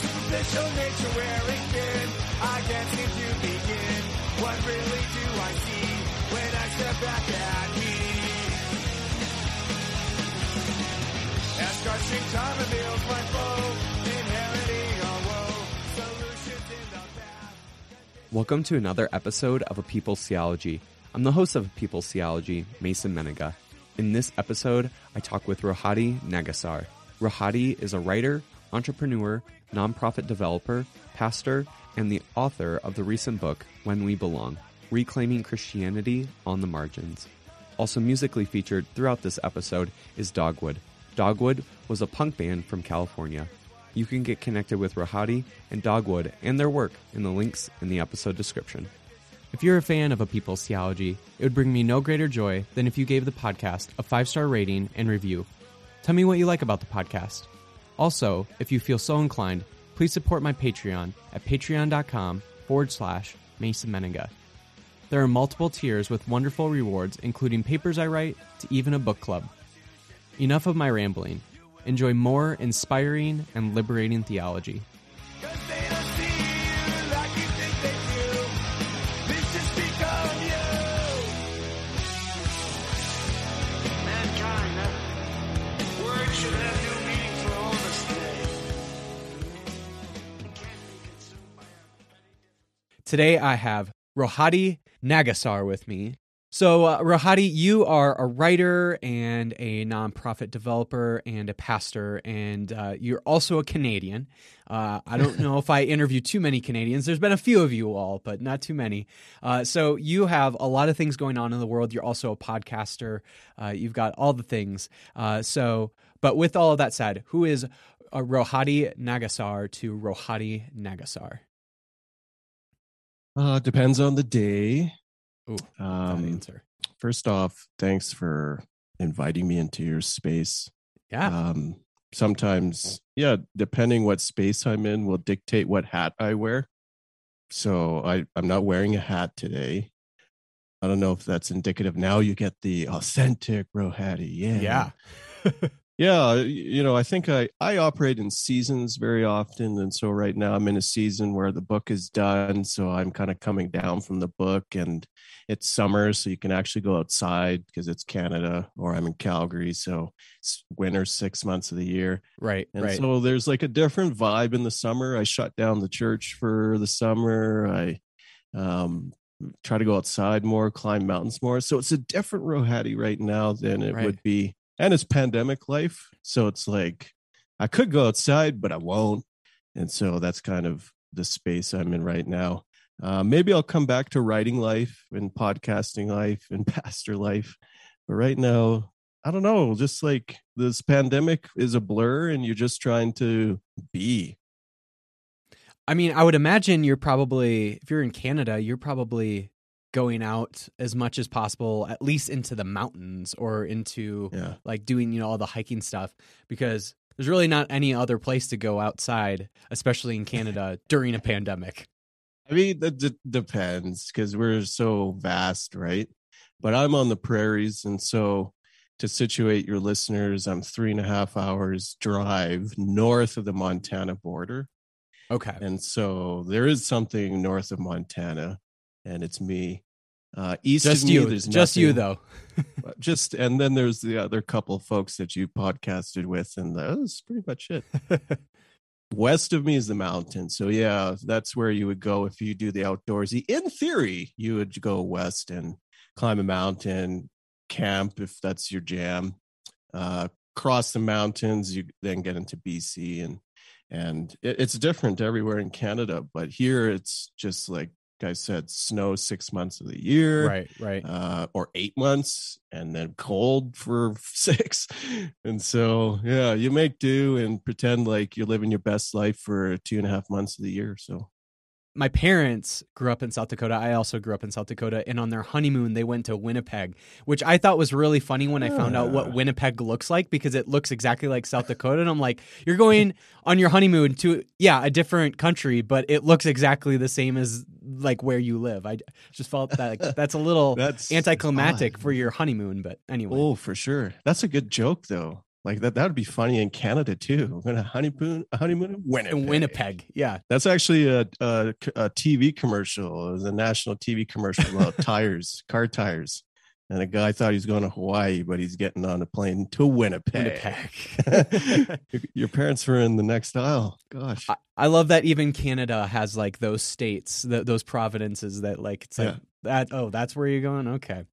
Superficial nature wearing thin. I can't seem to begin. What really do I see when I step back at me? As crushing time reveals my Welcome to another episode of A People's Theology. I'm the host of A People's Theology, Mason Mennenga. In this episode, I talk with Rohadi Nagassar. Rohadi is a writer, entrepreneur, nonprofit developer, pastor, and the author of the recent book, When We Belong Reclaiming Christianity on the Margins. Also musically featured throughout this episode is Dogwood. Dogwood was a punk band from California. You can get connected with Rohadi and Dogwood and their work in the links in the episode description. If you're a fan of A People's Theology, it would bring me no greater joy than if you gave the podcast a five star rating and review. Tell me what you like about the podcast. Also, if you feel so inclined, please support my Patreon at patreon.com forward slash Mason Mennenga. There are multiple tiers with wonderful rewards, including papers I write to even a book club. Enough of my rambling. Enjoy more inspiring and liberating theology. Today I have Rohadi Nagassar with me. So, uh, Rohadi, you are a writer and a nonprofit developer and a pastor, and uh, you're also a Canadian. Uh, I don't know if I interview too many Canadians. There's been a few of you all, but not too many. Uh, so, you have a lot of things going on in the world. You're also a podcaster. Uh, you've got all the things. Uh, so, but with all of that said, who is uh, Rohadi Nagassar to Rohadi Nagassar? Uh, depends on the day. Ooh, Um, answer. first off, thanks for inviting me into your space. Yeah. Um, sometimes, yeah, depending what space I'm in, will dictate what hat I wear. So I, I'm not wearing a hat today. I don't know if that's indicative. Now you get the authentic Rohadi. Yeah. yeah. Yeah, you know, I think I I operate in seasons very often, and so right now I'm in a season where the book is done, so I'm kind of coming down from the book, and it's summer, so you can actually go outside because it's Canada, or I'm in Calgary, so it's winter six months of the year, Right. and right. so there's like a different vibe in the summer. I shut down the church for the summer. I um try to go outside more, climb mountains more, so it's a different Rohadi right now than it Right. would be and it's pandemic life so it's like i could go outside but i won't and so that's kind of the space i'm in right now. Uh, maybe i'll come back to writing life and podcasting life and pastor life but right now i don't know just like this pandemic is a blur and you're just trying to be. I mean, I would imagine you're probably, if you're in Canada, you're probably going out as much as possible, at least into the mountains or into yeah like doing, you know, all the hiking stuff because there's really not any other place to go outside, especially in Canada during a pandemic. I mean, that d- depends because we're so vast, right? But I'm on the prairies. And so to situate your listeners, I'm three and a half hours drive north of the Montana border. Okay. And so there is something north of Montana, and it's me. Uh, east Just of me, you. there's Just you, though. Just and then there's the other couple of folks that you podcasted with, and that's pretty much it. West of me is the mountain. So yeah, that's where you would go if you do the outdoorsy. In theory, you would go west and climb a mountain, camp if that's your jam. Uh, cross the mountains, you then get into BC and and it, it's different everywhere in Canada, but here it's just like I said, snow six months of the year Right, right. uh, or eight months and then cold for six. And so, yeah, you make do and pretend like you're living your best life for two and a half months of the year. So, my parents grew up in South Dakota. I also grew up in South Dakota, and on their honeymoon, they went to Winnipeg, which I thought was really funny when I found out what Ah. Winnipeg looks like because it looks exactly like South Dakota. And I'm like, you're going on your honeymoon to yeah a different country, but it looks exactly the same as like where you live. I just felt that like, that's a little That's anticlimactic odd. for your honeymoon, but anyway. Oh, for sure. That's a good joke, though. Like that, that would be funny in Canada too. We're gonna honeymoon, a honeymoon in Winnipeg. in Winnipeg, yeah. That's actually a, a, a TV commercial. It was a national TV commercial about tires, car tires. And a guy thought he was going to Hawaii, but he's getting on a plane to Winnipeg. Winnipeg. your, your parents were in the next aisle. Gosh. I, I love that even Canada has like those states, th- those providences that like it's like Yeah. that. Oh, that's where you're going. Okay.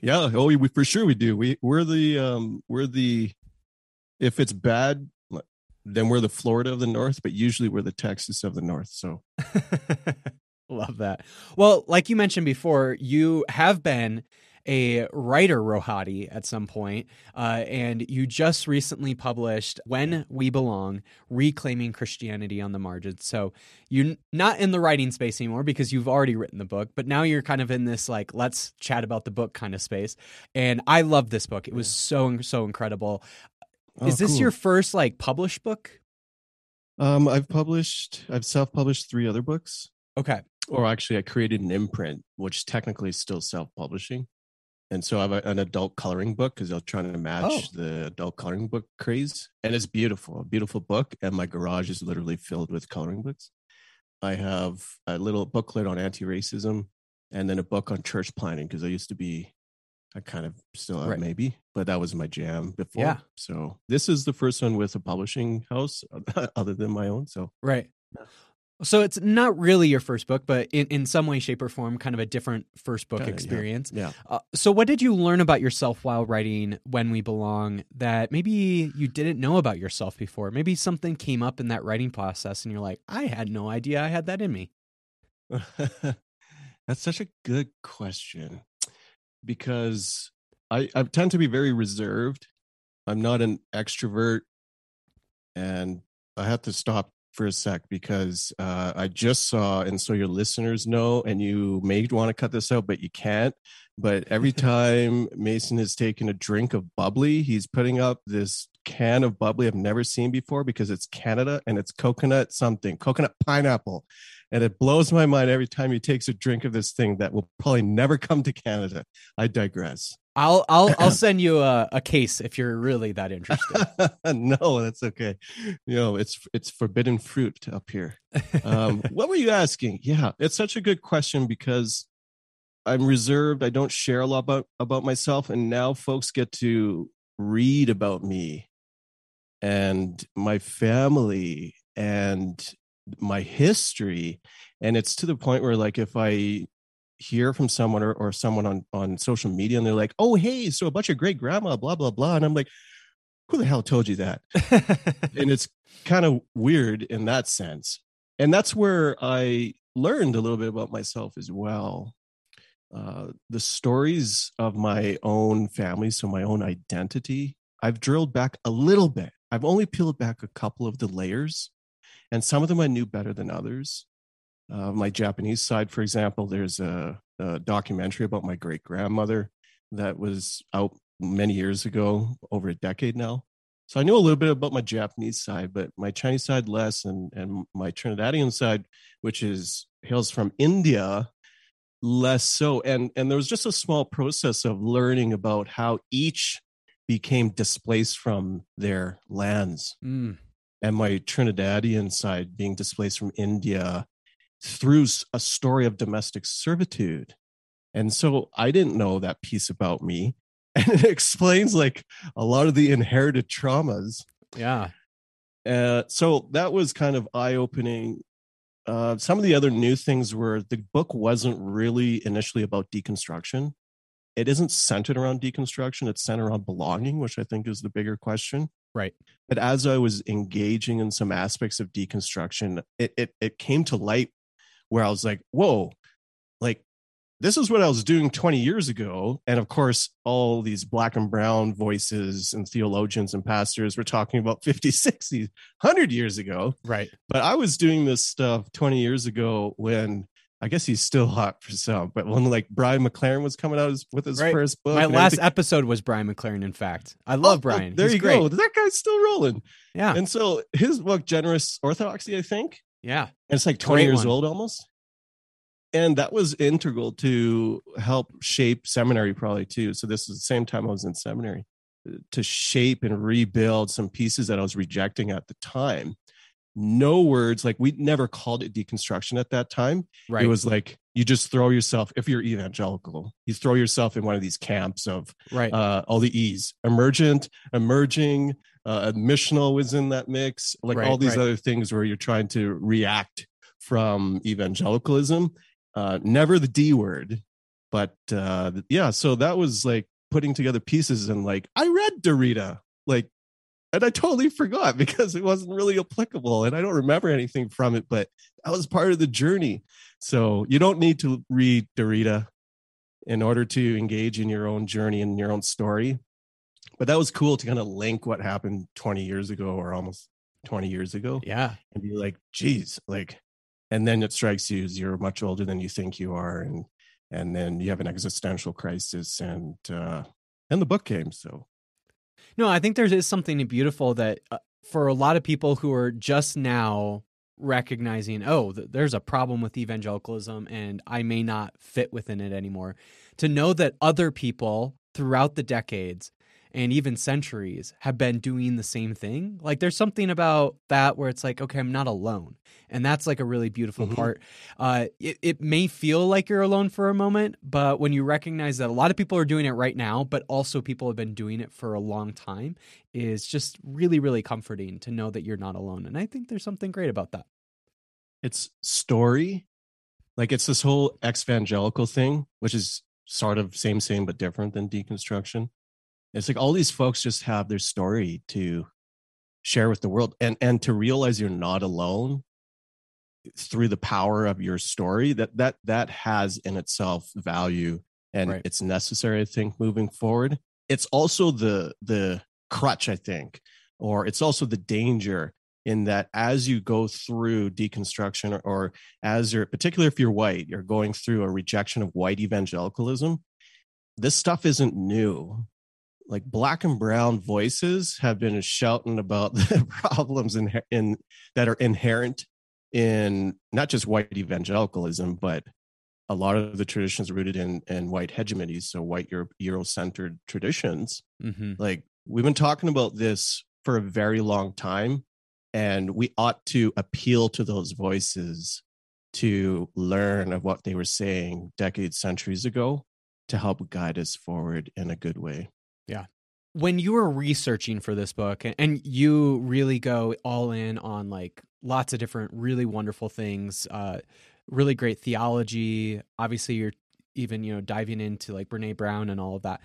Yeah. Oh, we, we for sure we do. We we're the um we're the if it's bad, then we're the Florida of the North, but usually we're the Texas of the North. So love that. Well, like you mentioned before, you have been a writer, Rohadi at some point, uh, and you just recently published "When We Belong: Reclaiming Christianity on the Margins." So you're not in the writing space anymore because you've already written the book, but now you're kind of in this like let's chat about the book kind of space. And I love this book; it was so so incredible. Oh, Is this cool. your first like published book? um I've published I've self-published three other books. Okay. Or actually I created an imprint, which technically is still self-publishing. And so I have a, an adult coloring book because I was trying to match Oh. the adult coloring book craze. And it's beautiful, a beautiful book. And my garage is literally filled with coloring books. I have a little booklet on anti-racism and then a book on church planning because I used to be I kind of still am Right. maybe, but that was my jam before. Yeah. So this is the first one with a publishing house other than my own. So Right. So it's not really your first book, but in, in some way, shape, or form, kind of a different first book Kinda, yeah. experience. yeah. Uh, so, what did you learn about yourself while writing When We Belong that maybe you didn't know about yourself before? Maybe something came up in that writing process and you're like, I had no idea I had that in me. That's such a good question because I, I tend to be very reserved. I'm not an extrovert. And I have to stop for a sec because uh, I just saw, and so your listeners know, and you may want to cut this out, but you can't. But every time Mason has taken a drink of bubbly, he's putting up this can of bubbly I've never seen before because it's Canada and it's coconut something, coconut pineapple. And it blows my mind every time he takes a drink of this thing that will probably never come to Canada. I digress. I'll I'll I'll send you a, a case if you're really that interested. no, that's okay. You know, it's it's forbidden fruit up here. Um, what were you asking? Yeah, it's such a good question because I'm reserved. I don't share a lot about about myself, and now folks get to read about me and my family and my history, and it's to the point where, like, if I hear from someone or, or someone on on social media and they're like oh hey so about your great grandma blah blah blah and i'm like who the hell told you that? And it's kind of weird in that sense. And that's where i learned a little bit about myself as well. Uh, the stories of my own family so my own identity i've drilled back a little bit. I've only peeled back a couple of the layers and some of them i knew better than others uh, my japanese side for example there's a, a documentary about my great grandmother that was out many years ago over a decade now. So I knew a little bit about my Japanese side, but my Chinese side less, and and my Trinidadian side, which is hails from India, less so. And and there was just a small process of learning about how each became displaced from their lands, Mm, and my Trinidadian side being displaced from India through a story of domestic servitude. And so I didn't know that piece about me. And it explains like a lot of the inherited traumas yeah. uh, so that was kind of eye opening. Uh, some of the other new things were the book wasn't really initially about deconstruction. It isn't centered around deconstruction, it's centered around belonging, which I think is the bigger question. Right. But as I was engaging in some aspects of deconstruction, it, it, it came to light where I was like, whoa, like this is what I was doing 20 years ago. And of course, all these black and brown voices and theologians and pastors were talking about 50, 60, 100 years ago. Right. But I was doing this stuff 20 years ago when I guess he's still hot for some, but when like Brian McLaren was coming out with his Right. first book. My last everything- episode was Brian McLaren. In fact, I oh, love Oh, Brian. There He's you great. go. That guy's still rolling. Yeah. And so his book, Generous Orthodoxy, I think, Yeah. and it's like 20 Great years one. old almost. And that was integral to help shape seminary, probably too. So, this is the same time I was in seminary to shape and rebuild some pieces that I was rejecting at the time. No words, like we never called it deconstruction at that time. Right. It was like you just throw yourself, if you're evangelical, you throw yourself in one of these camps of right. uh, all the E's emergent, emerging, uh, missional was in that mix, like Right, all these right. other things where you're trying to react from evangelicalism. Uh, never the D word, but uh, yeah, so that was like putting together pieces and like I read Derrida, like, and I totally forgot because it wasn't really applicable and I don't remember anything from it, but that was part of the journey. So you don't need to read Derrida in order to engage in your own journey and your own story. But that was cool to kind of link what happened 20 years ago or almost 20 years ago yeah. and be like, geez, like, and then it strikes you as you're much older than you think you are. And, and then you have an existential crisis and, uh, and the book came. So No, I think there is something beautiful that uh, for a lot of people who are just now recognizing, oh, th- there's a problem with evangelicalism and I may not fit within it anymore, to know that other people throughout the decades and even centuries have been doing the same thing. Like there's something about that where it's like, okay, I'm not alone. And that's like a really beautiful Mhm. part. Uh, it, it may feel like you're alone for a moment, but when you recognize that a lot of people are doing it right now, but also people have been doing it for a long time, is just really, really comforting to know that you're not alone. And I think there's something great about that. it's story. Like it's this whole evangelical thing, which is sort of same, same, but different than deconstruction. It's like all these folks just have their story to share with the world and and to realize you're not alone through the power of your story that that that has in itself value and Right. it's necessary i think moving forward it's also the the crutch i think or it's also the danger in that as you go through deconstruction or, or as you're particularly if you're white you're going through a rejection of white evangelicalism this stuff isn't new like black and brown voices have been shouting about the problems in, in that are inherent in not just white evangelicalism but a lot of the traditions rooted in in white hegemony so white Euro- euro-centered traditions Mm-hmm. like we've been talking about this for a very long time and we ought to appeal to those voices to learn of what they were saying decades centuries ago to help guide us forward in a good way when you were researching for this book and you really go all in on like lots of different really wonderful things uh really great theology obviously you're even you know diving into like brene brown and all of that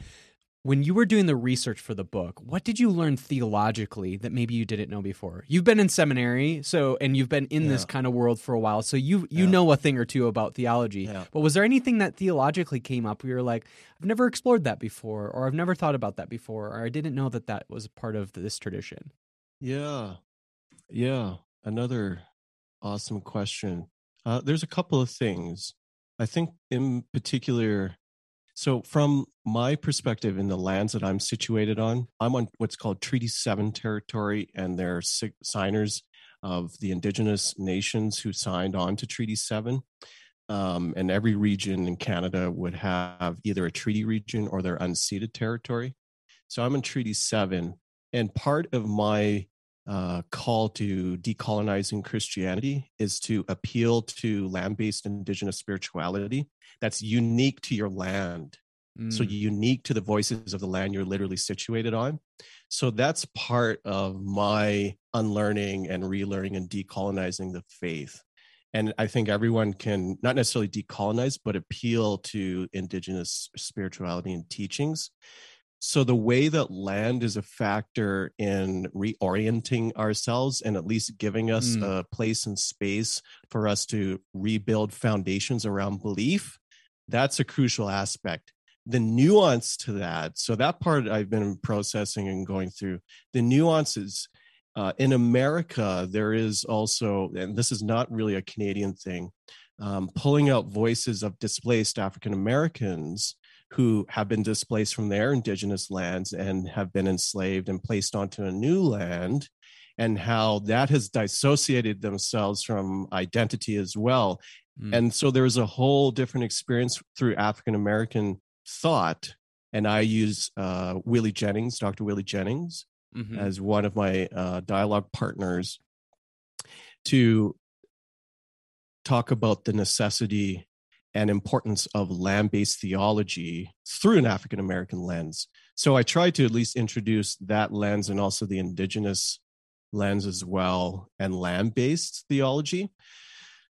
when you were doing the research for the book what did you learn theologically that maybe you didn't know before? You've been in seminary so and you've been in this kind of world for a while so you you Yeah. know a thing or two about theology. Yeah. but was there anything that theologically came up where you're like, I've never explored that before, or I've never thought about that before, or I didn't know that that was part of this tradition? yeah. Yeah. Another awesome question. Uh, there's a couple of things. I think in particular so from my perspective in the lands that i'm situated on i'm on what's called treaty 7 territory and there are signers of the indigenous nations who signed on to treaty 7 um, and every region in canada would have either a treaty region or their unceded territory. So i'm in treaty 7 and part of my uh, call to decolonizing Christianity is to appeal to land based indigenous spirituality that's unique to your land. So, Mm, unique to the voices of the land you're literally situated on. So, that's part of my unlearning and relearning and decolonizing the faith. And I think everyone can not necessarily decolonize, but appeal to indigenous spirituality and teachings. So the way that land is a factor in reorienting ourselves and at least giving us Mm. a place and space for us to rebuild foundations around belief, that's a crucial aspect the nuance to that so that part i've been processing and going through the nuances uh, in america there is also and this is not really a canadian thing um, pulling out voices of displaced african americans who have been displaced from their indigenous lands and have been enslaved and placed onto a new land and how that has dissociated themselves from identity as well Mm. and so there's a whole different experience through african american thought and i use uh, willie jennings dr willie jennings Mhm. as one of my uh, dialogue partners to talk about the necessity and importance of land based theology through an African American lens. So I tried to at least introduce that lens and also the indigenous lens as well and land based theology.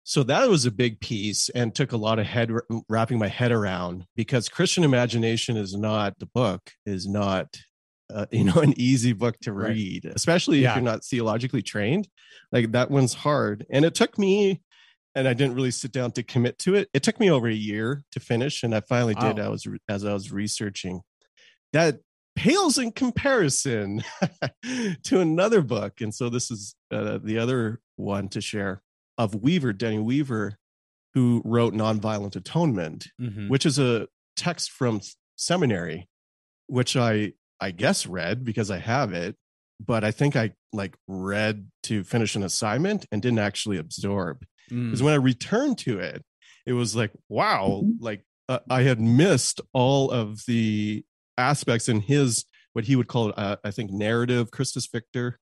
So that was a big piece and took a lot of head wrapping my head around because Christian imagination is not the book is not uh, you know an easy book to Right. read especially if Yeah. you're not theologically trained like that one's hard and it took me and i didn't really sit down to commit to it. It took me over a year to finish and i finally did i was as i was researching. That pales in comparison to another book and so this is uh, the other one to share of weaver denny weaver who wrote nonviolent atonement Mhm. which is a text from seminary which i i guess read because i have it but i think i like read to finish an assignment and didn't actually absorb Mm. because when i returned to it it was like wow like uh, i had missed all of the aspects in his what he would call uh, i think narrative christus victor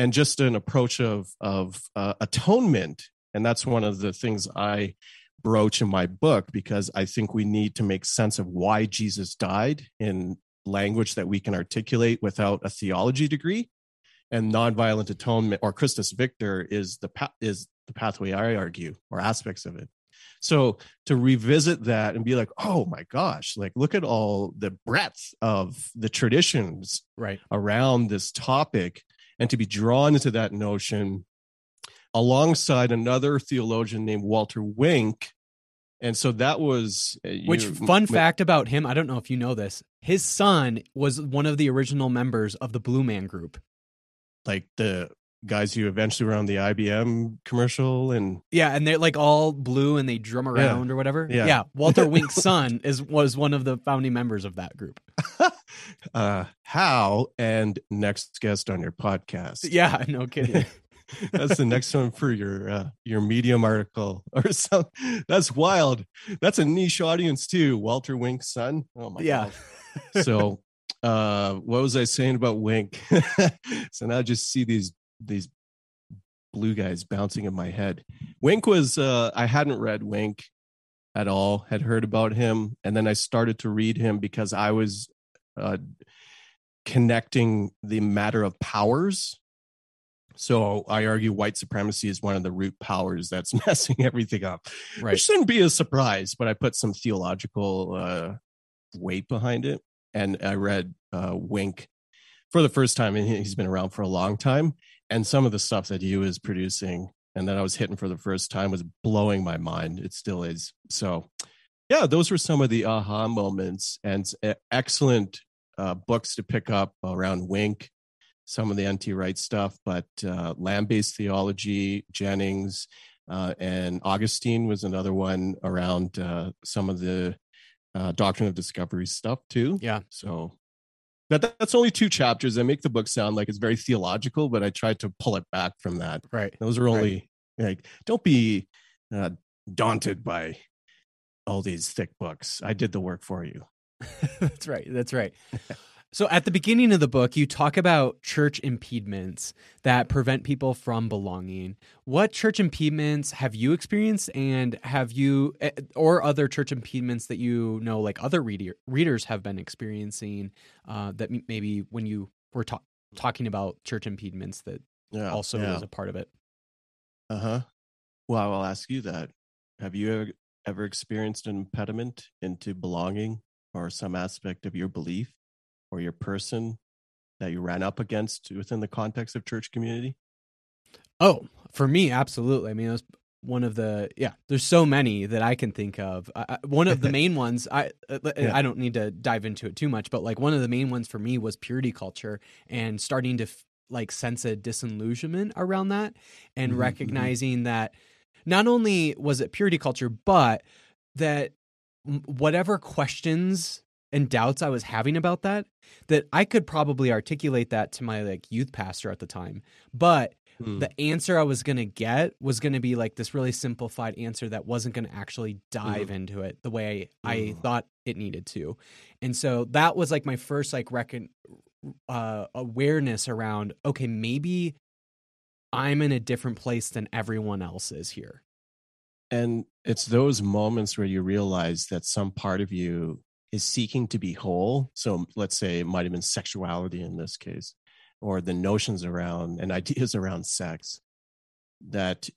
and just an approach of of uh, atonement. And that's one of the things i broach in my book because i think we need to make sense of why jesus died in language that we can articulate without a theology degree. And nonviolent atonement or christus victor is the is the pathway i argue or aspects of it so to revisit that and be like oh my gosh like look at all the breadth of the traditions right. around this topic and to be drawn into that notion alongside another theologian named Walter Wink. And so that was uh, Which you- fun m- fact about him? I don't know if you know this. His son was one of the original members of the Blue Man Group. like the guys who eventually were on the IBM commercial and Yeah, and they're like all blue and they drum around or whatever. Yeah. Walter Wink's son is was one of the founding members of that group. uh how and next guest on your podcast. Yeah, no kidding. That's the next one for your uh, your medium article or something. That's wild. That's a niche audience too. Walter Wink's son. Oh my yeah. god. So uh what was I saying about Wink? so now I just see these these blue guys bouncing in my head. Wink was uh I hadn't read Wink at all, had heard about him, and then I started to read him because I was uh connecting the matter of powers so I argue white supremacy is one of the root powers that's messing everything up. Right. Which shouldn't be a surprise, but I put some theological uh, weight behind it. And I read uh, Wink for the first time, and he- he's been around for a long time. And some of the stuff that he was producing and that I was hitting for the first time was blowing my mind. It still is. So, yeah, those were some of the aha moments and excellent uh, books to pick up around Wink some of the NT Wright stuff, but uh, land based theology, Jennings, uh, and Augustine was another one around uh, some of the uh, doctrine of discovery stuff too. Yeah. So that that's only two chapters. I make the book sound like it's very theological, but I tried to pull it back from that. Right. Those are only like don't be uh, daunted by all these thick books. I did the work for you. That's right. That's right. So at the beginning of the book, you talk about church impediments that prevent people from belonging. What church impediments have you experienced, and have you, eh, or other church impediments that you know, like other reader, readers have been experiencing, uh, that maybe when you were ta- talking about church impediments, that Yeah. also yeah. was a part of it. Uh huh. Well, I'll ask you that. Have you ever, ever experienced an impediment into belonging or some aspect of your belief or your person that you ran up against within the context of church community? Oh, for me, absolutely. I mean, it was one of the yeah there's so many that i can think of I, one of the main ones i uh, Yeah. i don't need to dive into it too much but like one of the main ones for me was purity culture and starting to f- like sense a disillusionment around that and Mhm, mhm. recognizing that not only was it purity culture but that whatever questions and doubts i was having about that that i could probably articulate that to my like youth pastor at the time but Hmm. the answer I was going to get was going to be like this really simplified answer that wasn't going to actually dive into it the way I Mm. thought it needed to. And so that was like my first like reckon uh awareness around okay, maybe I'm in a different place than everyone else is here. And it's those moments where you realize that some part of you is seeking to be whole. So let's say it might have been sexuality in this case, or the notions around and ideas around sex that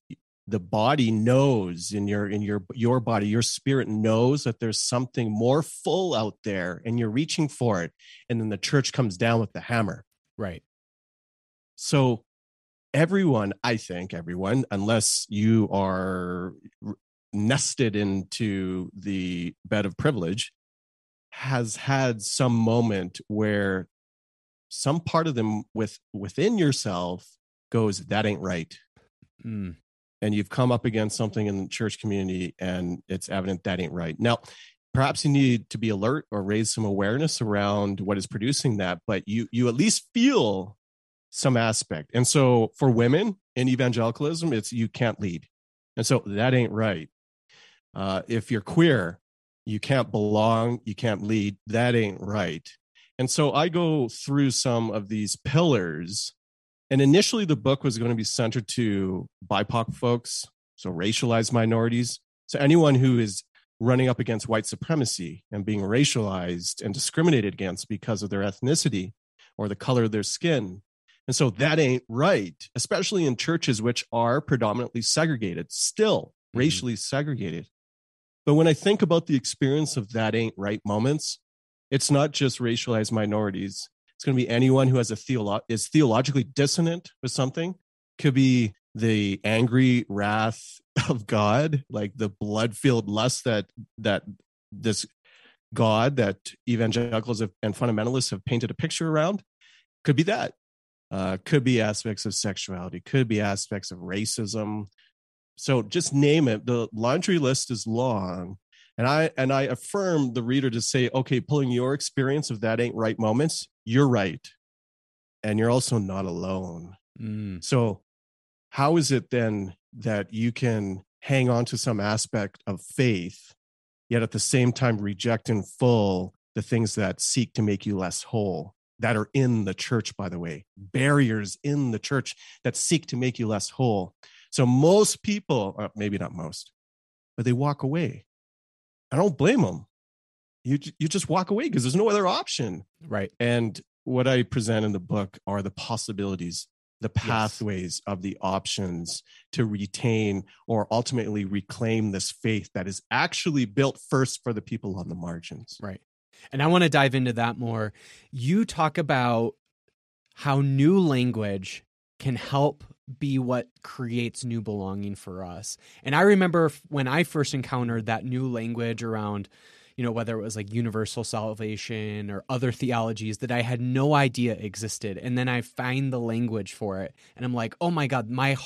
the body knows in your in your your body your spirit knows that there's something more full out there and you're reaching for it and then the church comes down with the hammer Right. so everyone, I think everyone, unless you are nested into the bed of privilege, has had some moment where some part of them with within yourself goes, that ain't right. Mm. And you've come up against something in the church community and it's evident that ain't right. Now, perhaps you need to be alert or raise some awareness around what is producing that, but you you at least feel some aspect. And so for women in evangelicalism, it's you can't lead. And so that ain't right. Uh, if you're queer, you can't belong, you can't lead. That ain't right. And so I go through some of these pillars. And initially, the book was going to be centered to BIPOC folks, so racialized minorities. So anyone who is running up against white supremacy and being racialized and discriminated against because of their ethnicity or the color of their skin. And so that ain't right, especially in churches which are predominantly segregated, still Mhm. racially segregated. But when I think about the experience of that ain't right moments, it's not just racialized minorities. It's going to be anyone who has a theolo- is theologically dissonant with something. Could be the angry wrath of God, like the blood-filled lust that that this God that evangelicals have, and fundamentalists have painted a picture around. Could be that. Uh, could be aspects of sexuality. Could be aspects of racism. So just name it. The laundry list is long, and I and I affirm the reader to say, okay, pulling your experience of that ain't right moments, you're right, and you're also not alone. Mm. So, how is it then that you can hang on to some aspect of faith, yet at the same time reject in full the things that seek to make you less whole, that are in the church, by the way, barriers in the church that seek to make you less whole? So, most people, uh, maybe not most, but they walk away. I don't blame them. You, you just walk away because there's no other option. Right. And what I present in the book are the possibilities, the pathways of the options to retain or ultimately reclaim this faith that is actually built first for the people on the margins. Right. And I want to dive into that more. You talk about how new language can help be what creates new belonging for us. And I remember when I first encountered that new language around, you know, whether it was like universal salvation or other theologies that I had no idea existed. And then I find the language for it and I'm like, "Oh my god, my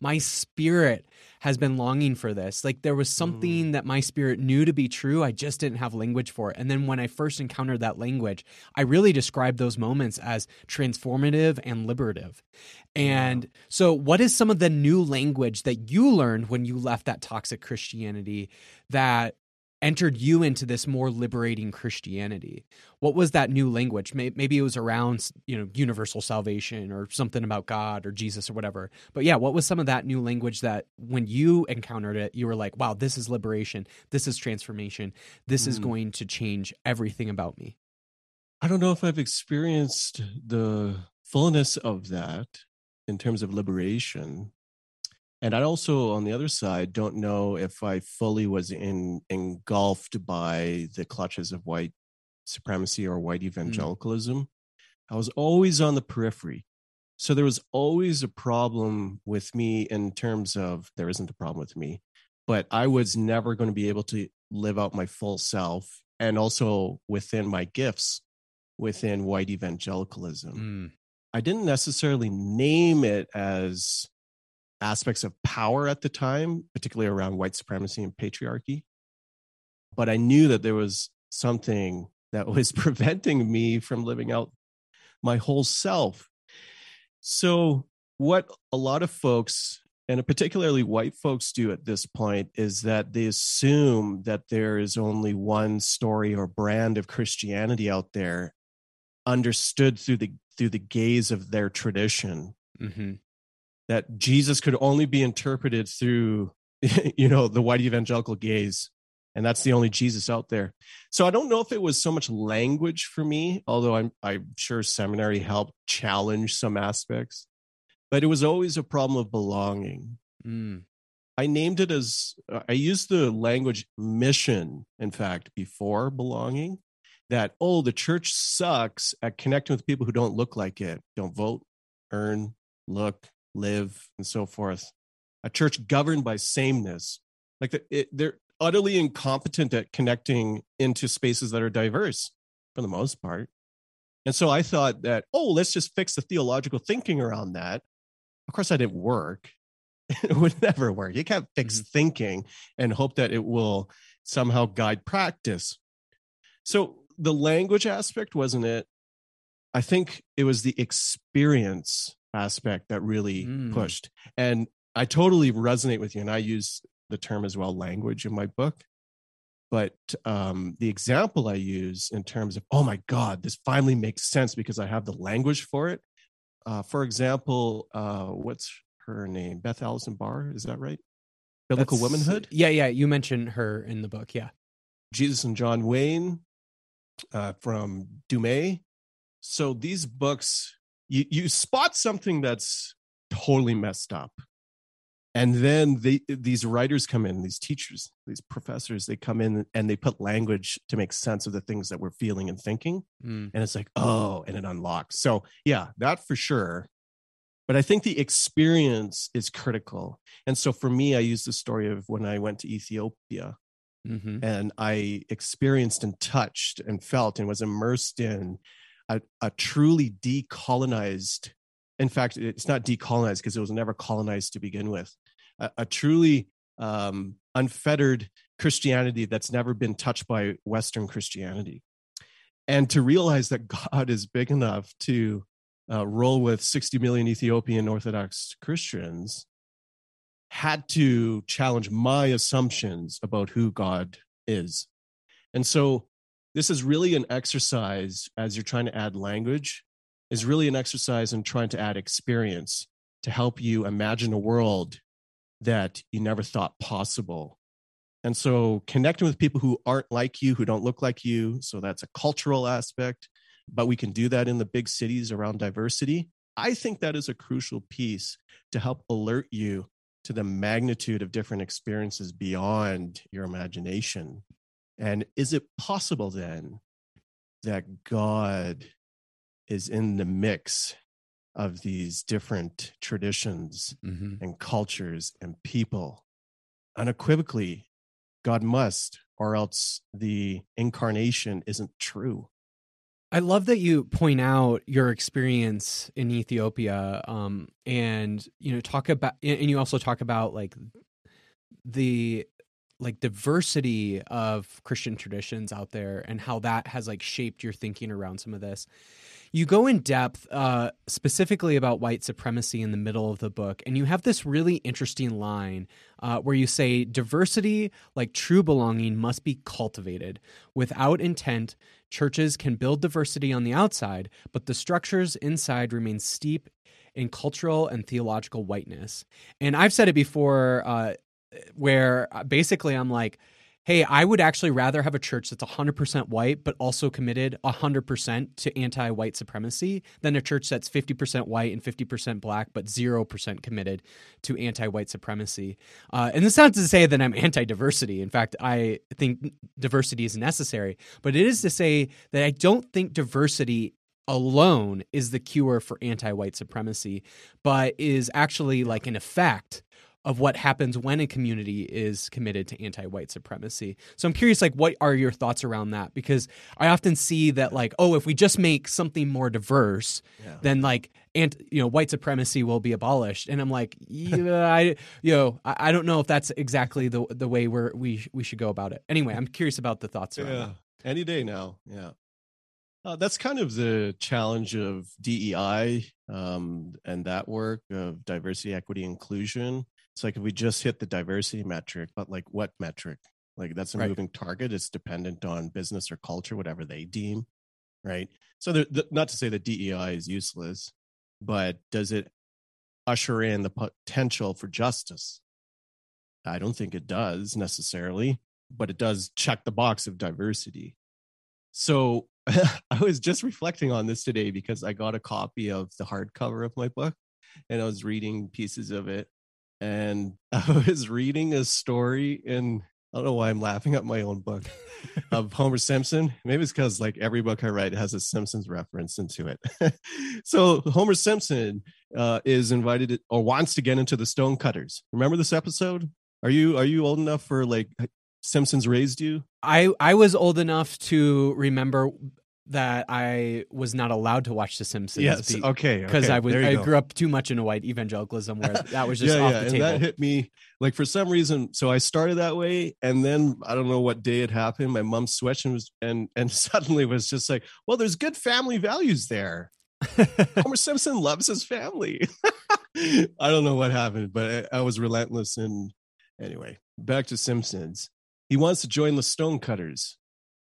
my spirit has been longing for this. Like there was something mm. that my spirit knew to be true, I just didn't have language for it." And then when I first encountered that language, I really described those moments as transformative and liberative. And so, what is some of the new language that you learned when you left that toxic Christianity that entered you into this more liberating Christianity? What was that new language? Maybe it was around, you know, universal salvation or something about God or Jesus or whatever. But yeah, what was some of that new language that when you encountered it, you were like, wow, this is liberation. This is transformation. This is Mm. going to change everything about me. I don't know if I've experienced the fullness of that in terms of liberation. And I also, on the other side, don't know if I fully was in, engulfed by the clutches of white supremacy or white evangelicalism. I was always on the periphery. So there was always a problem with me in terms of there isn't a problem with me, but I was never going to be able to live out my full self and also within my gifts within white evangelicalism. Mm. I didn't necessarily name it as aspects of power at the time, particularly around white supremacy and patriarchy. But I knew that there was something that was preventing me from living out my whole self. So, what a lot of folks, and particularly white folks, do at this point is that they assume that there is only one story or brand of Christianity out there understood through the through the gaze of their tradition hmm that Jesus could only be interpreted through, you know, the white evangelical gaze. And that's the only Jesus out there. So I don't know if it was so much language for me, although I'm, I'm sure seminary helped challenge some aspects, but it was always a problem of belonging. Mm. I named it as I used the language mission, in fact, before belonging. That, oh, the church sucks at connecting with people who don't look like it, don't vote, earn, look, live, and so forth. A church governed by sameness. Like the, it, they're utterly incompetent at connecting into spaces that are diverse for the most part. And so I thought that, oh, let's just fix the theological thinking around that. Of course, that didn't work. it would never work. You can't fix mm-hmm. thinking and hope that it will somehow guide practice. So the language aspect wasn't it. I think it was the experience aspect that really Mm. pushed. And I totally resonate with you. And I use the term as well, language, in my book. But um, the example I use in terms of, oh my God, this finally makes sense because I have the language for it. Uh, for example, uh, what's her name? Beth Allison Barr, is that right? Biblical That's- Womanhood? Yeah, yeah. You mentioned her in the book. Yeah. Jesus and John Wayne uh, from Du Mez. So these books, you, you spot something that's totally messed up. And then they, these writers come in, these teachers, these professors, they come in and they put language to make sense of the things that we're feeling and thinking. Mm. And it's like, oh, and it unlocks. So, yeah, that for sure. But I think the experience is critical. And so for me, I use the story of when I went to Ethiopia hmm and I experienced and touched and felt and was immersed in a, a truly decolonized. In fact, it's not decolonized because it was never colonized to begin with. A, a truly um, unfettered Christianity that's never been touched by Western Christianity, and to realize that God is big enough to uh, roll with 60 million Ethiopian Orthodox Christians had to challenge my assumptions about who God is. And so this is really an exercise as you're trying to add language is really an exercise in trying to add experience to help you imagine a world that you never thought possible. And so connecting with people who aren't like you, who don't look like you, so that's a cultural aspect, but we can do that in the big cities around diversity. I think that is a crucial piece to help alert you to the magnitude of different experiences beyond your imagination. And is it possible then that God is in the mix of these different traditions hmm and cultures and people? Unequivocally, God must, or else the incarnation isn't true. I love that you point out your experience in Ethiopia, um, and you know talk about, and you also talk about like the like diversity of Christian traditions out there and how that has like shaped your thinking around some of this. You go in depth uh, specifically about white supremacy in the middle of the book, and you have this really interesting line uh, where you say, Diversity, like true belonging, must be cultivated. Without intent, churches can build diversity on the outside, but the structures inside remain steep in cultural and theological whiteness. And I've said it before, uh, where uh, basically I'm like, hey, I would actually rather have a church that's 100% white, but also committed 100% to anti white supremacy than a church that's 50% white and 50% black, but 0% committed to anti white supremacy. Uh, and this not to say that I'm anti diversity. In fact, I think diversity is necessary, but it is to say that I don't think diversity alone is the cure for anti-white supremacy, but is actually like an effect of what happens when a community is committed to anti-white supremacy. So I'm curious like what are your thoughts around that because I often see that like oh if we just make something more diverse Yeah. then like and you know white supremacy will be abolished and I'm like yeah I you know I, I don't know if that's exactly the the way we're we we should go about it. Anyway, I'm curious about the thoughts around Yeah, that. any day now. Yeah, uh, that's kind of the challenge of DEI um, and that work of diversity, equity, inclusion. It's like if we just hit the diversity metric, but like what metric? Like that's a Right. moving target. It's dependent on business or culture, whatever they deem, right? So, the, the, not to say that DEI is useless, but does it usher in the potential for justice? I don't think it does necessarily, but it does check the box of diversity. So I was just reflecting on this today because I got a copy of the hardcover of my book and I was reading pieces of it. And I was reading a story in, I don't know why I'm laughing at my own book of Homer Simpson. Maybe it's because like every book I write has a Simpsons reference into it. so Homer Simpson uh, is invited to- or wants to get into the Stonecutters. Remember this episode? Are you are you old enough for like Simpsons raised you? I I was old enough to remember that I was not allowed to watch The Simpsons. be- okay. because okay, I was I go. grew up too much in a white evangelicalism where that was just yeah, off yeah, the and table. that hit me like for some reason. So I started that way, and then I don't know what day it happened. My mom switched and was and and suddenly was just like, well, there's good family values there. Homer Simpson loves his family. I don't know what happened, but I, I was relentless. And anyway, back to Simpsons. He wants to join the Stonecutters,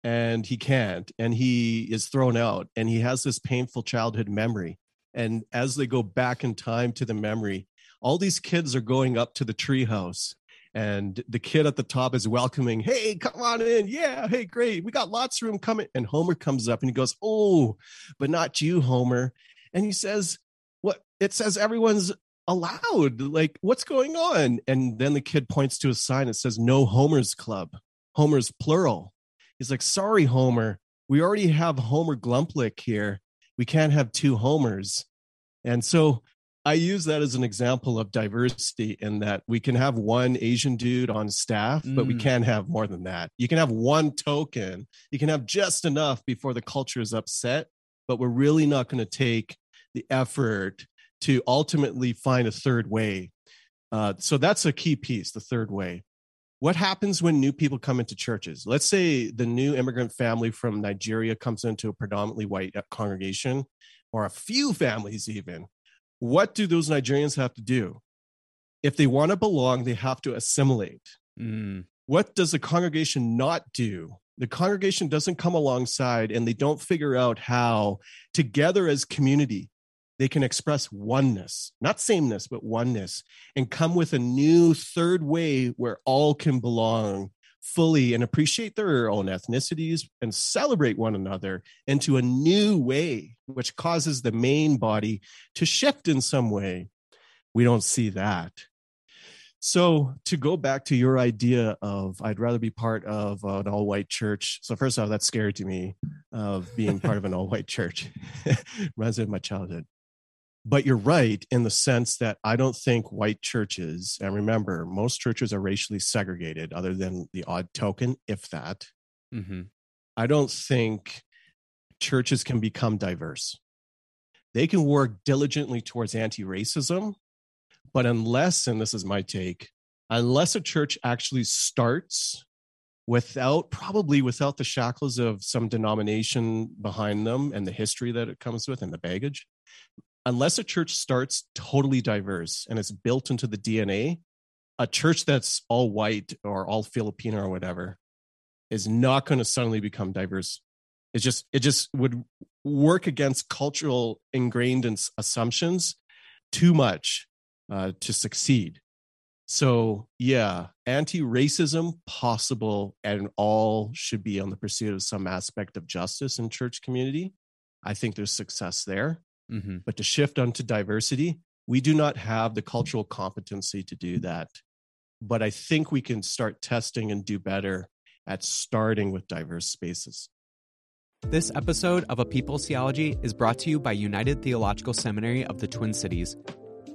and he can't, and he is thrown out, and he has this painful childhood memory. And as they go back in time to the memory, all these kids are going up to the treehouse. And the kid at the top is welcoming, hey, come on in. Yeah, hey, great. We got lots of room coming. And Homer comes up and he goes, Oh, but not you, Homer. And he says, What? It says everyone's allowed. Like, what's going on? And then the kid points to a sign that says, No Homer's Club. Homer's plural. He's like, Sorry, Homer. We already have Homer Glumplick here. We can't have two Homers. And so I use that as an example of diversity in that we can have one Asian dude on staff, but we Mm. can't have more than that. You can have one token, you can have just enough before the culture is upset, but we're really not going to take the effort to ultimately find a third way. Uh, so that's a key piece, the third way. What happens when new people come into churches? Let's say the new immigrant family from Nigeria comes into a predominantly white uh, congregation, or a few families even. What do those Nigerians have to do? If they want to belong, they have to assimilate. Mm, What does the congregation not do? The congregation doesn't come alongside and they don't figure out how, together as community, they can express oneness, not sameness, but oneness, and come with a new third way where all can belong fully and appreciate their own ethnicities and celebrate one another into a new way, which causes the main body to shift in some way. We don't see that. So, to go back to your idea of I'd rather be part of an all white church. So, first off, that's scary to me of being part of an all white church. Reminds me of my childhood. But you're right in the sense that I don't think white churches, and remember, most churches are racially segregated, other than the odd token, if that. hmm I don't think churches can become diverse. They can work diligently towards anti racism, but unless, and this is my take, unless a church actually starts without, probably without the shackles of some denomination behind them and the history that it comes with and the baggage, unless a church starts totally diverse and it's built into the DNA, a church that's all white or all Filipino or whatever is not going to suddenly become diverse. It's just it just would work against cultural ingrained assumptions too much uh, to succeed. So yeah, anti-racism possible, and all should be on the pursuit of some aspect of justice in church community. I think there's success there hmm but to shift onto diversity, we do not have the cultural competency to do that. But I think we can start testing and do better at starting with diverse spaces. This episode of A People's Theology is brought to you by United Theological Seminary of the Twin Cities.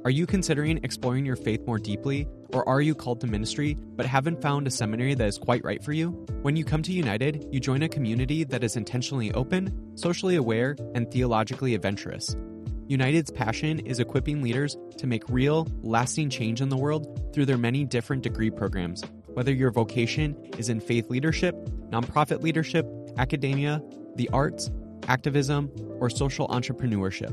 Are you considering exploring your faith more deeply, or are you called to ministry but haven't found a seminary that is quite right for you? When you come to United, you join a community that is intentionally open, socially aware, and theologically adventurous. United's passion is equipping leaders to make real, lasting change in the world through their many different degree programs. Whether your vocation is in faith leadership, nonprofit leadership, academia, the arts, activism, or social entrepreneurship.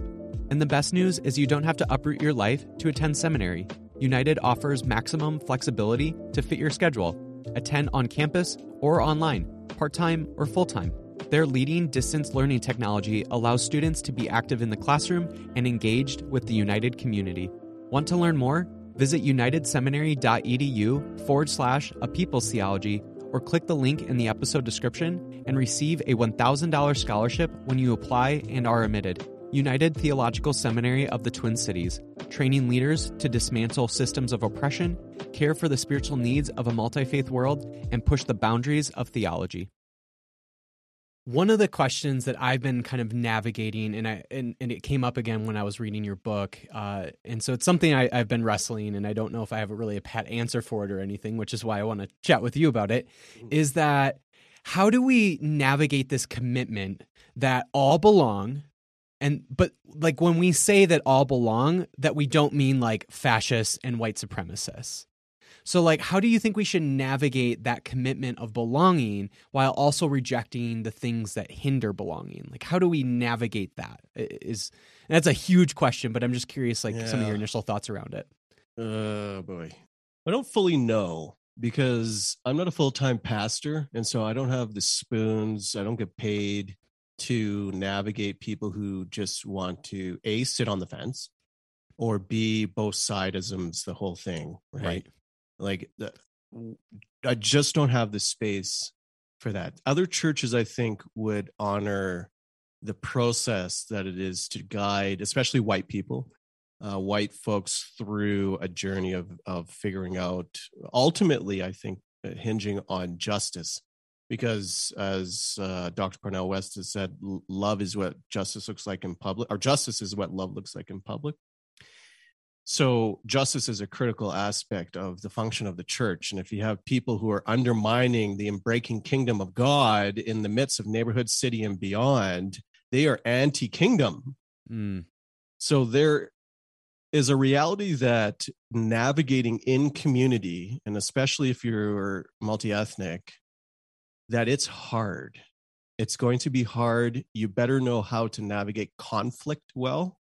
And the best news is you don't have to uproot your life to attend seminary. United offers maximum flexibility to fit your schedule. Attend on campus or online, part time or full time. Their leading distance learning technology allows students to be active in the classroom and engaged with the United community. Want to learn more? Visit unitedseminary.edu forward slash a people's theology or click the link in the episode description and receive a $1,000 scholarship when you apply and are admitted. United Theological Seminary of the Twin Cities, training leaders to dismantle systems of oppression, care for the spiritual needs of a multi faith world, and push the boundaries of theology. One of the questions that I've been kind of navigating, and I and, and it came up again when I was reading your book, uh, and so it's something I, I've been wrestling, and I don't know if I have a really a pat answer for it or anything, which is why I want to chat with you about it. Is that how do we navigate this commitment that all belong, and but like when we say that all belong, that we don't mean like fascists and white supremacists. So, like, how do you think we should navigate that commitment of belonging while also rejecting the things that hinder belonging? Like, how do we navigate that? Is that's a huge question, but I'm just curious, like, some of your initial thoughts around it. Oh boy. I don't fully know because I'm not a full-time pastor and so I don't have the spoons. I don't get paid to navigate people who just want to A sit on the fence or B both sidisms the whole thing, right? Right. Like the, I just don't have the space for that. Other churches I think would honor the process that it is to guide especially white people uh, white folks through a journey of of figuring out ultimately i think uh, hinging on justice because as uh, dr Cornel West has said love is what justice looks like in public or justice is what love looks like in public. So justice is a critical aspect of the function of the church and if you have people who are undermining the breaking kingdom of god in the midst of neighborhood city and beyond they are anti-kingdom. Mm, so there is a reality that navigating in community, and especially if you're multi ethnic, that it's hard. It's going to be hard. You better know how to navigate conflict well.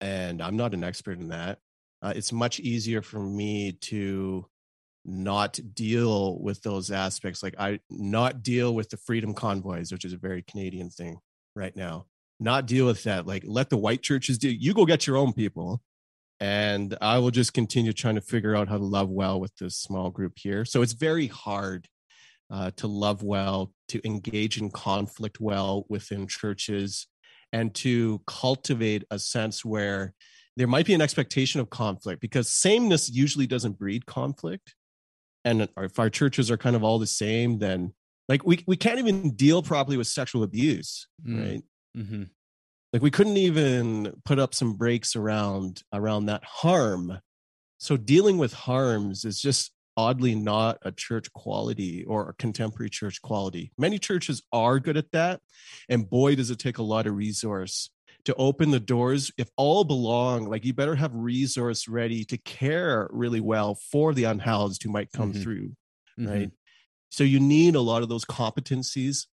And I'm not an expert in that. Uh, it's much easier for me to not deal with those aspects. Like I not deal with the freedom convoys, which is a very Canadian thing right now not deal with that. Like let the white churches do. You go get your own people, and I will just continue trying to figure out how to love well with this small group here. So it's very hard uh, to love well, to engage in conflict well within churches, and to cultivate a sense where there might be an expectation of conflict because sameness usually doesn't breed conflict. And if our churches are kind of all the same, then like we, we can't even deal properly with sexual abuse, Mm. right? hmm like we couldn't even put up some breaks around around that harm so dealing with harms is just oddly not a church quality or a contemporary church quality. Many churches are good at that and boy does it take a lot of resource to open the doors. If all belong like you better have resource ready to care really well for the unhoused who might come Mhm. through right? So you need a lot of those competencies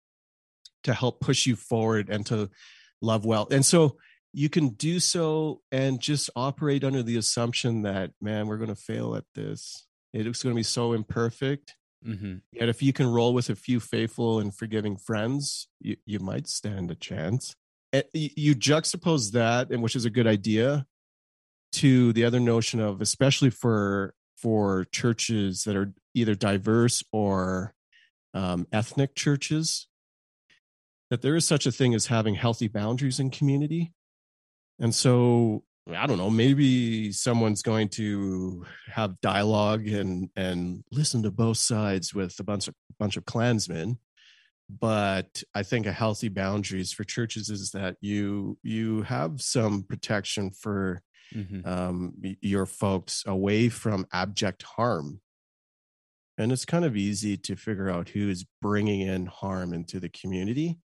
to help push you forward and to love well. And so you can do so and just operate under the assumption that man we're going to fail at this it's going to be so imperfect. Mhm. yet if you can roll with a few faithful and forgiving friends you, you might stand a chance. And you juxtapose that and which is a good idea to the other notion of especially for for churches that are either diverse or um, ethnic churches that there is such a thing as having healthy boundaries in community. And so i don't know maybe someone's going to have dialogue and and listen to both sides with a bunch of bunch of klansmen but I think a healthy boundaries for churches is that you you have some protection for Mhm. um, your folks away from abject harm. And it's kind of easy to figure out who is bringing in harm into the community.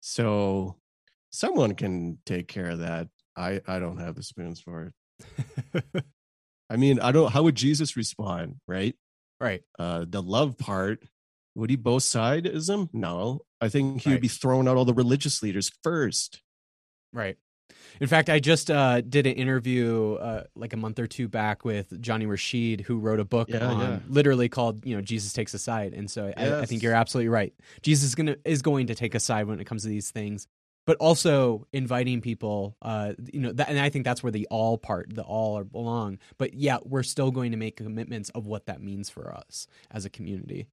So someone can take care of that. I, I don't have the spoons for it. I mean, I don't, how would Jesus respond? Right. right. Uh, the love part, would he both sidism? No, I think he Right. would be throwing out all the religious leaders first. Right. In fact, I just uh, did an interview uh, like a month or two back with Jonny Rashid, who wrote a book Yeah, on yeah. literally called "You know Jesus Takes a Side," and so I, I think you're absolutely right. Jesus is gonna is going to take a side when it comes to these things, but also inviting people. Uh, you know, that, and I think that's where the all part, the all are belong. But yeah, we're still going to make commitments of what that means for us as a community.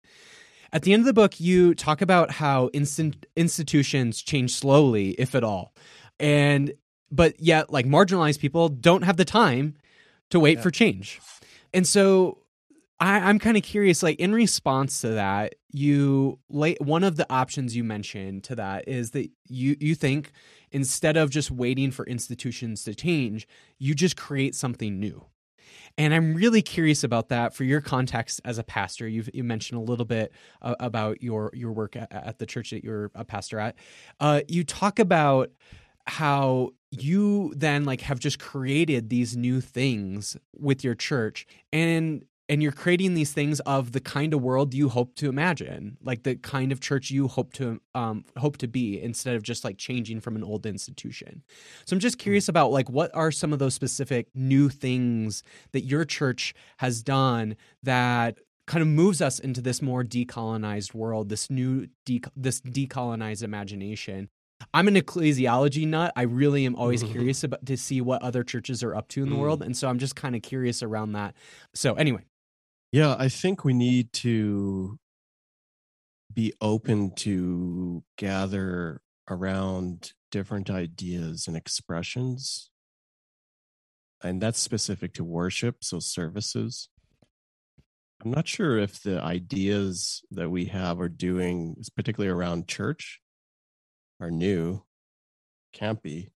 At the end of the book, you talk about how instant institutions change slowly, if at all, and but yet, like marginalized people don't have the time to wait Yeah. for change, and so I, I'm kind of curious. Like in response to that, you one of the options you mentioned to that is that you you think instead of just waiting for institutions to change, you just create something new. And I'm really curious about that for your context as a pastor. You've you mentioned a little bit uh, about your your work at, at the church that you're a pastor at. Uh, you talk about how you then like have just created these new things with your church and and you're creating these things of the kind of world you hope to imagine like the kind of church you hope to um hope to be instead of just like changing from an old institution so i'm just curious about like what are some of those specific new things that your church has done that kind of moves us into this more decolonized world this new de- this decolonized imagination I'm an ecclesiology nut. I really am always Mhm. curious about to see what other churches are up to in the Mm. world, and so I'm just kind of curious around that. So anyway, Yeah, I think we need to be open to gather around different ideas and expressions. And that's specific to worship, so services. I'm not sure if the ideas that we have are doing, particularly around church, are new. Can't be.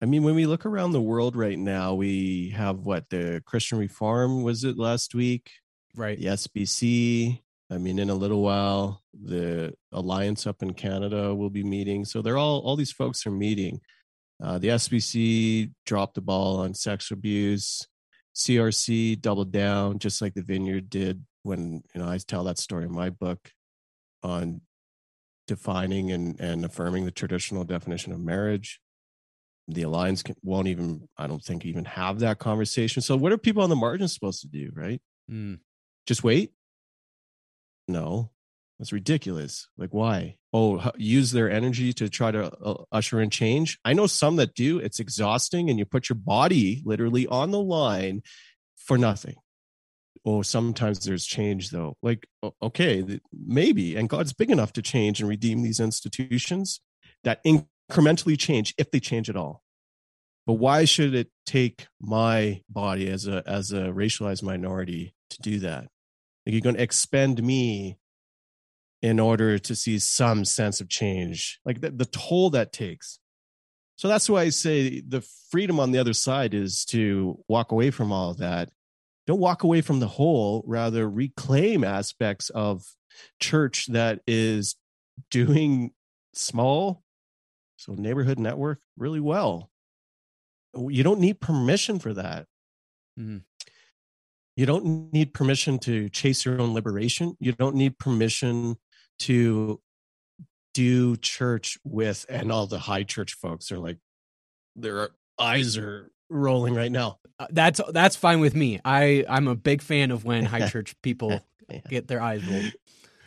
I mean, when we look around the world right now, we have what the Christian Reform was it last week? right? the SBC. I mean, in a little while, the Alliance up in Canada will be meeting. So they're all all these folks are meeting. Uh, the SBC dropped the ball on sex abuse. CRC doubled down, just like the Vineyard did when you know I tell that story in my book on defining and, and affirming the traditional definition of marriage. The alliance won't even, I don't think, even have that conversation. So, what are people on the margins supposed to do, right? Mm, just wait? No. That's ridiculous. Like why? Oh use their energy to try to uh, usher in change? I know some that do. It's exhausting and you put your body literally on the line for nothing. Oh sometimes there's change though. Like okay maybe and god's big enough to change and redeem these institutions that incrementally change if they change at all. But why should it take my body as a as a racialized minority to do that? Like you're going to expend me in order to see some sense of change. Like the, the toll that takes. So that's why i say the freedom on the other side is to walk away from all of that. Don't walk away from the whole rather reclaim aspects of church that is doing small so neighborhood network really well. You don't need permission for that. Mhm. you don't need permission to chase your own liberation. You don't need permission to do church with and all the high church folks are like their eyes are rolling right now. Uh, that's that's fine with me. I I'm a big fan of when high church people get their eyes rolled.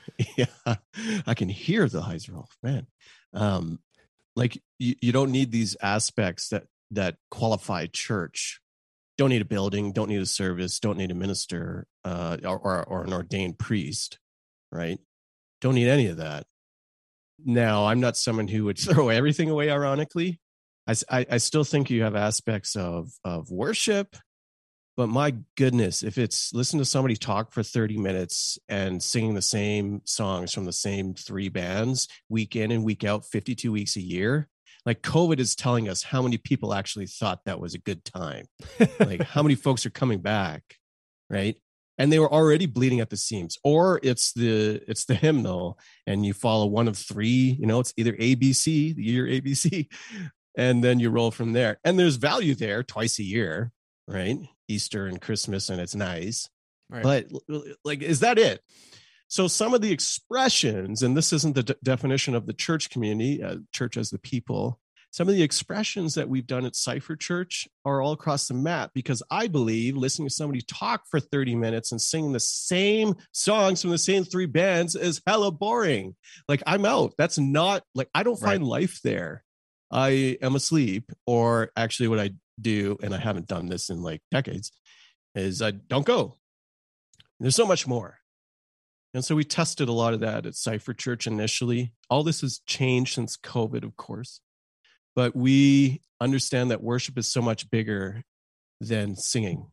yeah. I can hear the eyes roll man. Um like you, you don't need these aspects that that qualify church. Don't need a building don't need a service don't need a minister uh or or, or an ordained priest right? Don't need any of that. Now i'm not someone who would throw everything away ironically. I I still think you have aspects of of worship But my goodness, if it's listen to somebody talk for 30 minutes and singing the same songs from the same three bands week in and week out, 52 weeks a year, like COVID is telling us how many people actually thought that was a good time. Like how many folks are coming back, right? And they were already bleeding at the seams. Or it's the it's the hymnal, and you follow one of three. You know, it's either ABC, the year ABC, and then you roll from there. And there's value there twice a year, right? Easter and Christmas, and it's nice. Right. But like, is that it? So some of the expressions, and this isn't the de- definition of the church community, uh, church as the people. Some of the expressions that we've done at Cypher Church are all across the map because I believe listening to somebody talk for 30 minutes and singing the same songs from the same three bands is hella boring. Like I'm out. That's not like I don't find life there. I am asleep, or actually, what I do, and I haven't done this in like decades, is I don't go. There's so much more. And so we tested a lot of that at Cypher Church initially. All this has changed since COVID, of course. But we understand that worship is so much bigger than singing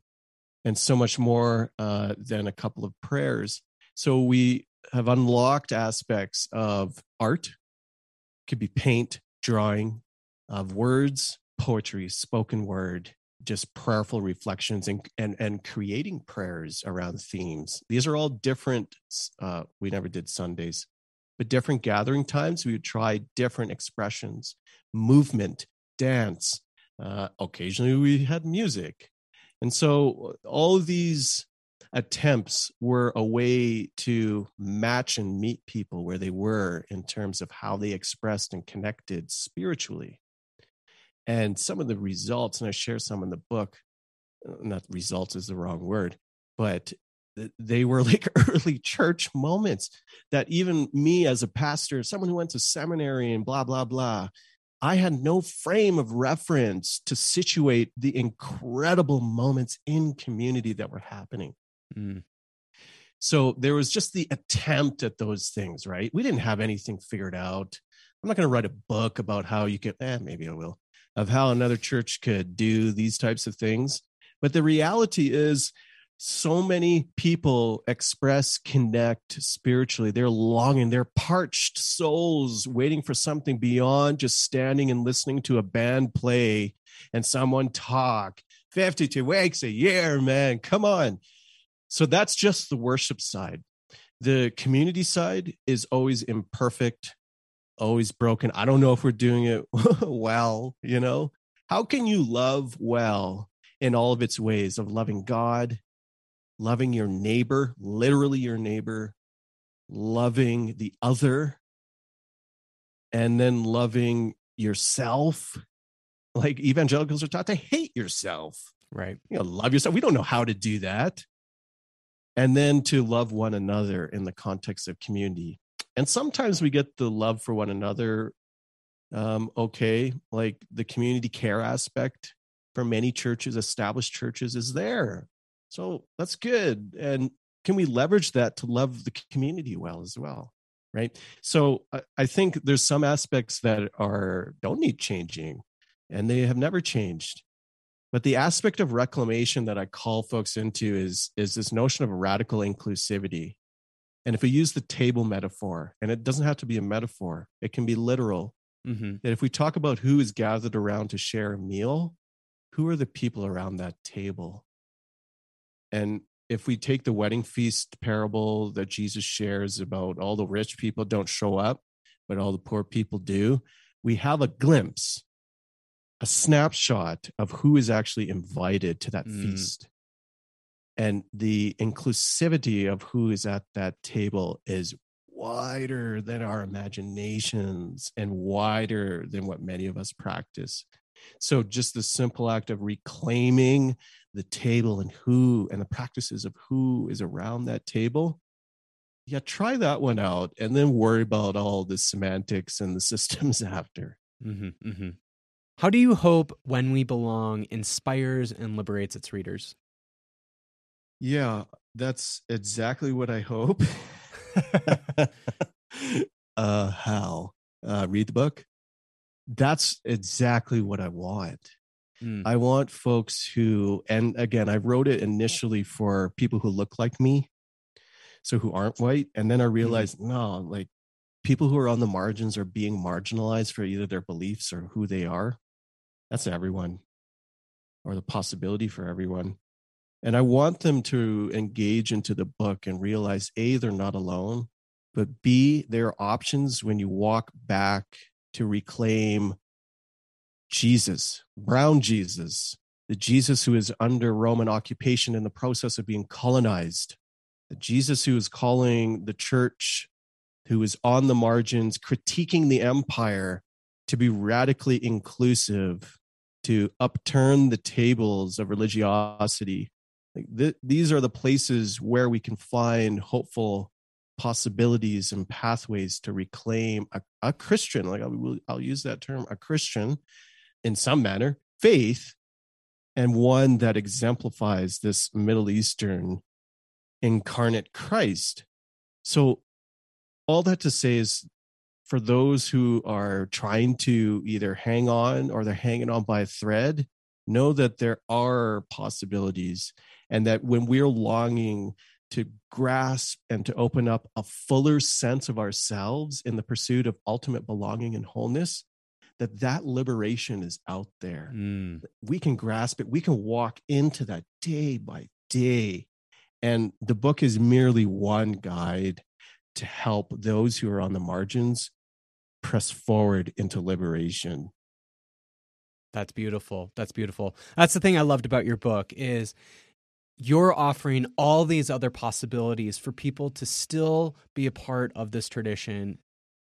and so much more uh, than a couple of prayers. So we have unlocked aspects of art, could be paint, drawing, of words, poetry, spoken word, just prayerful reflections and and and creating prayers around themes. These are all different. Uh, we never did Sundays, but different gathering times. We would try different expressions, movement, dance. Uh, occasionally, we had music, and so all of these attempts were a way to match and meet people where they were in terms of how they expressed and connected spiritually and some of the results and i share some in the book uh, not results is the wrong word but they were like early church moments that even me as a pastor someone who went to seminary and blah blah blah i had no frame of reference to situate the incredible moments in community that were happening. Mm. so there was just the attempt at those things right? We didn't have anything figured out. I'm not going to write a book about how you can eh, maybe i will of how another church could do these types of things. But the reality is, so many people express, connect spiritually. They're longing, they're parched souls waiting for something beyond just standing and listening to a band play and someone talk. 52 weeks a year, man. Come on. So that's just the worship side. The community side is always imperfect always broken. I don't know if we're doing it well, you know? How can you love well in all of its ways of loving God, loving your neighbor, literally your neighbor, loving the other, and then loving yourself? Like evangelicals are taught to hate yourself. Right. You know, love yourself. We don't know how to do that. And then to love one another in the context of community and sometimes we get the love for one another um, okay like the community care aspect for many churches established churches is there. So that's good. And can we leverage that to love the community well as well right? So I, I think there's some aspects that are don't need changing and they have never changed. But the aspect of reclamation that i call folks into is is this notion of a radical inclusivity and if we use the table metaphor, and it doesn't have to be a metaphor, it can be literal, Mm-hmm. that if we talk about who is gathered around to share a meal, who are the people around that table? And if we take the wedding feast parable that Jesus shares about all the rich people don't show up, but all the poor people do, we have a glimpse, a snapshot of who is actually invited to that Mm. feast and the inclusivity of who is at that table is wider than our imaginations and wider than what many of us practice so just the simple act of reclaiming the table and who and the practices of who is around that table yeah try that one out and then worry about all the semantics and the systems after Mm-hmm. Mm-hmm. How do you hope When We Belong inspires and liberates its readers? Yeah, that's exactly what I hope. uh, how? Uh, read the book. That's exactly what I want. Mm. I want folks who, and again, I wrote it initially for people who look like me, so who aren't white. And then I realized, no, like people who are on the margins are being marginalized for either their beliefs or who they are. That's everyone, or the possibility for everyone. And I want them to engage into the book and realize A, they're not alone, but B, there are options when you walk back to reclaim Jesus, brown Jesus, the Jesus who is under Roman occupation in the process of being colonized, the Jesus who is calling the church, who is on the margins, critiquing the empire to be radically inclusive, to upturn the tables of religiosity. Like th- these are the places where we can find hopeful possibilities and pathways to reclaim a, a Christian, like I'll, I'll use that term, a Christian in some manner, faith, and one that exemplifies this Middle Eastern incarnate Christ. So, all that to say is for those who are trying to either hang on or they're hanging on by a thread, know that there are possibilities and that when we're longing to grasp and to open up a fuller sense of ourselves in the pursuit of ultimate belonging and wholeness that that liberation is out there Mm. we can grasp it we can walk into that day by day and the book is merely one guide to help those who are on the margins press forward into liberation That's beautiful. That's beautiful. That's the thing I loved about your book is you're offering all these other possibilities for people to still be a part of this tradition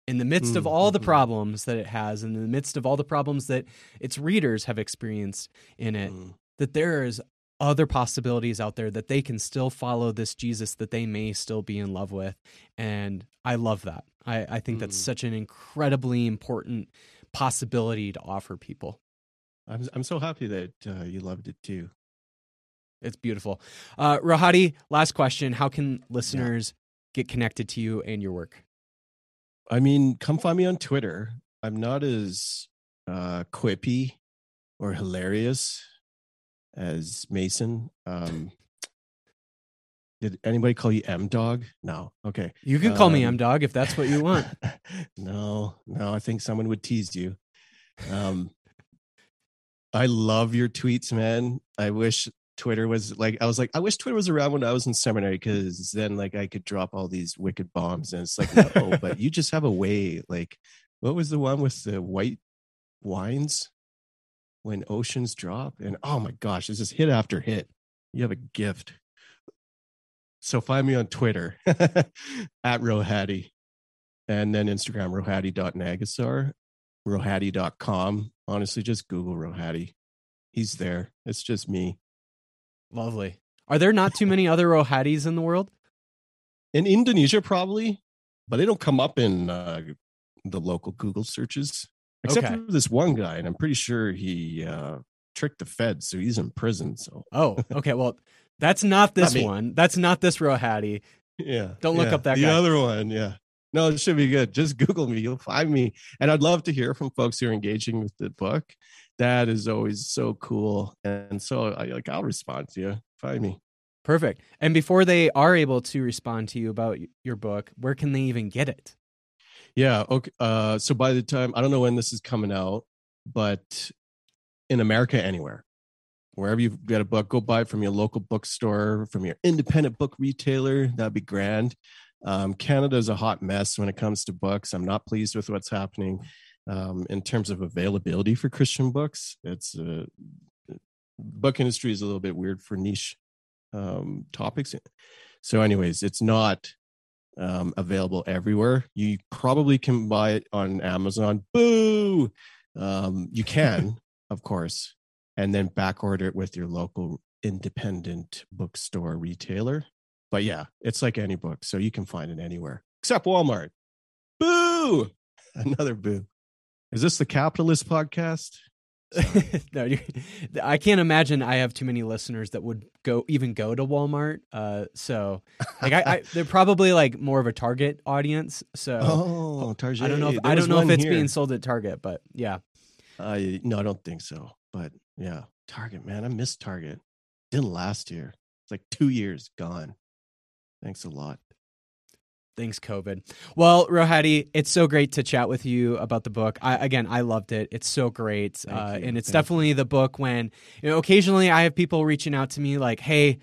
in the midst of Mm, all the mhm. problems that it has in the midst of all the problems that its readers have experienced in it Mm. that there is other possibilities out there that they can still follow this Jesus that they may still be in love with. And I love that. I, I think that's Mm. such an incredibly important possibility to offer people. I'm, I'm so happy that uh, you loved it too It's beautiful. Uh, Rohadi, last question. How can listeners get connected to you and your work? I mean, come find me on Twitter. I'm not as uh, quippy or hilarious as Mason. Um, did anybody call you M Dog? No. Okay. You can call me Um, M Dog if that's what you want. no, no, I think someone would tease you. Um, I love your tweets, man. I wish Twitter was like, I was like, I wish Twitter was around when I was in seminary because then like I could drop all these wicked bombs. And it's like, no, but you just have a way. Like, what was the one with the white wines when oceans drop? And oh my gosh, it's just hit after hit. You have a gift. So find me on Twitter at Rohadi and then Instagram, rohadi.nagassar, rohadi.com. Honestly, just Google Rohadi. He's there. It's just me. Lovely. Are there not too many other Rohadis in the world? In Indonesia, probably, but they don't come up in uh, the local Google searches, except Okay. for this one guy. And I'm pretty sure he uh, tricked the feds. So he's in prison. So Oh, okay. Well, that's not this Not one. That's not this Rohadi. yeah. Don't look yeah. up that the guy. other one. Yeah. No, it should be good. Just Google me. You'll find me. And I'd love to hear from folks who are engaging with the book. That is always so cool. And so I like I'll respond to you. Find me. Perfect. And before they are able to respond to you about your book, where can they even get it? Yeah. Okay. Uh, so by the time I don't know when this is coming out, but in America, anywhere, wherever you've got a book, go buy it from your local bookstore, from your independent book retailer. That'd be grand. Um, Canada is a hot mess when it comes to books. I'm not pleased with what's happening um, in terms of availability for Christian books. It's uh, book industry is a little bit weird for niche um, topics. So, anyways, it's not um, available everywhere. You probably can buy it on Amazon. Boo! Um, you can, of course, and then back order it with your local independent bookstore retailer. But yeah, it's like any book, so you can find it anywhere except Walmart. Boo! Another boo. Is this the capitalist podcast? no, I can't imagine I have too many listeners that would go even go to Walmart. Uh, so like I, I they're probably like more of a Target audience. So Oh, Target. I don't know. If, There I don't know if it's here. being sold at Target, but yeah. Uh, no, I don't think so. But Yeah. Target, man. I missed Target. Didn't last year. It's like two years gone. Thanks a lot. Thanks, COVID. Well, Rohadi, it's so great to chat with you about the book. I, again, I loved it. It's so great, uh, and it's Thank definitely the book when you know. Occasionally, I have people reaching out to me like, "Hey,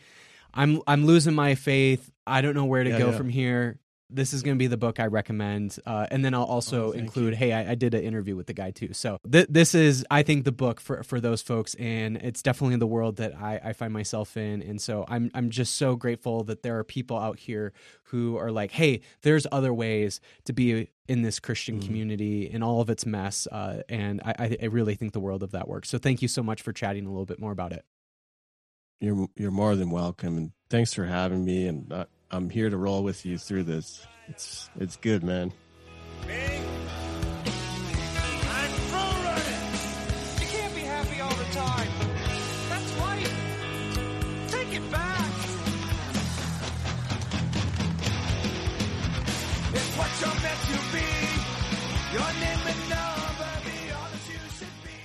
I'm I'm losing my faith. I don't know where to Yeah, go yeah. from here." This is going to be the book I recommend, uh, and then I'll also Oh, include, you. "Hey, I, I did an interview with the guy too." So th- this is, I think, the book for for those folks, and it's definitely the world that I, I find myself in. And so I'm I'm just so grateful that there are people out here who are like, "Hey, there's other ways to be in this Christian Mhm. community in all of its mess," uh, and I, I I really think the world of that work. So thank you so much for chatting a little bit more about it. You're you're more than welcome, and thanks for having me. And uh, I'm here to roll with you through this. It's it's good, man. Me? I'm pro running. You can't be happy all the time. That's life. Take it back. It's what you're meant to be. Your name and number, the honest you should be.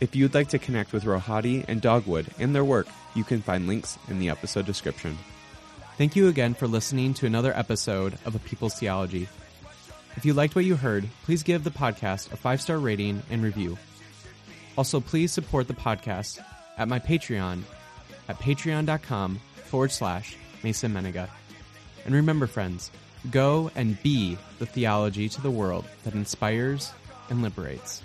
If you'd like to connect with Rohadi and Dogwood and their work, you can find links in the episode description. Thank you again for listening to another episode of A People's Theology. If you liked what you heard, please give the podcast a five star rating and review. Also, please support the podcast at my Patreon at patreon.com forward slash Mason Mennenga. And remember, friends, go and be the theology to the world that inspires and liberates.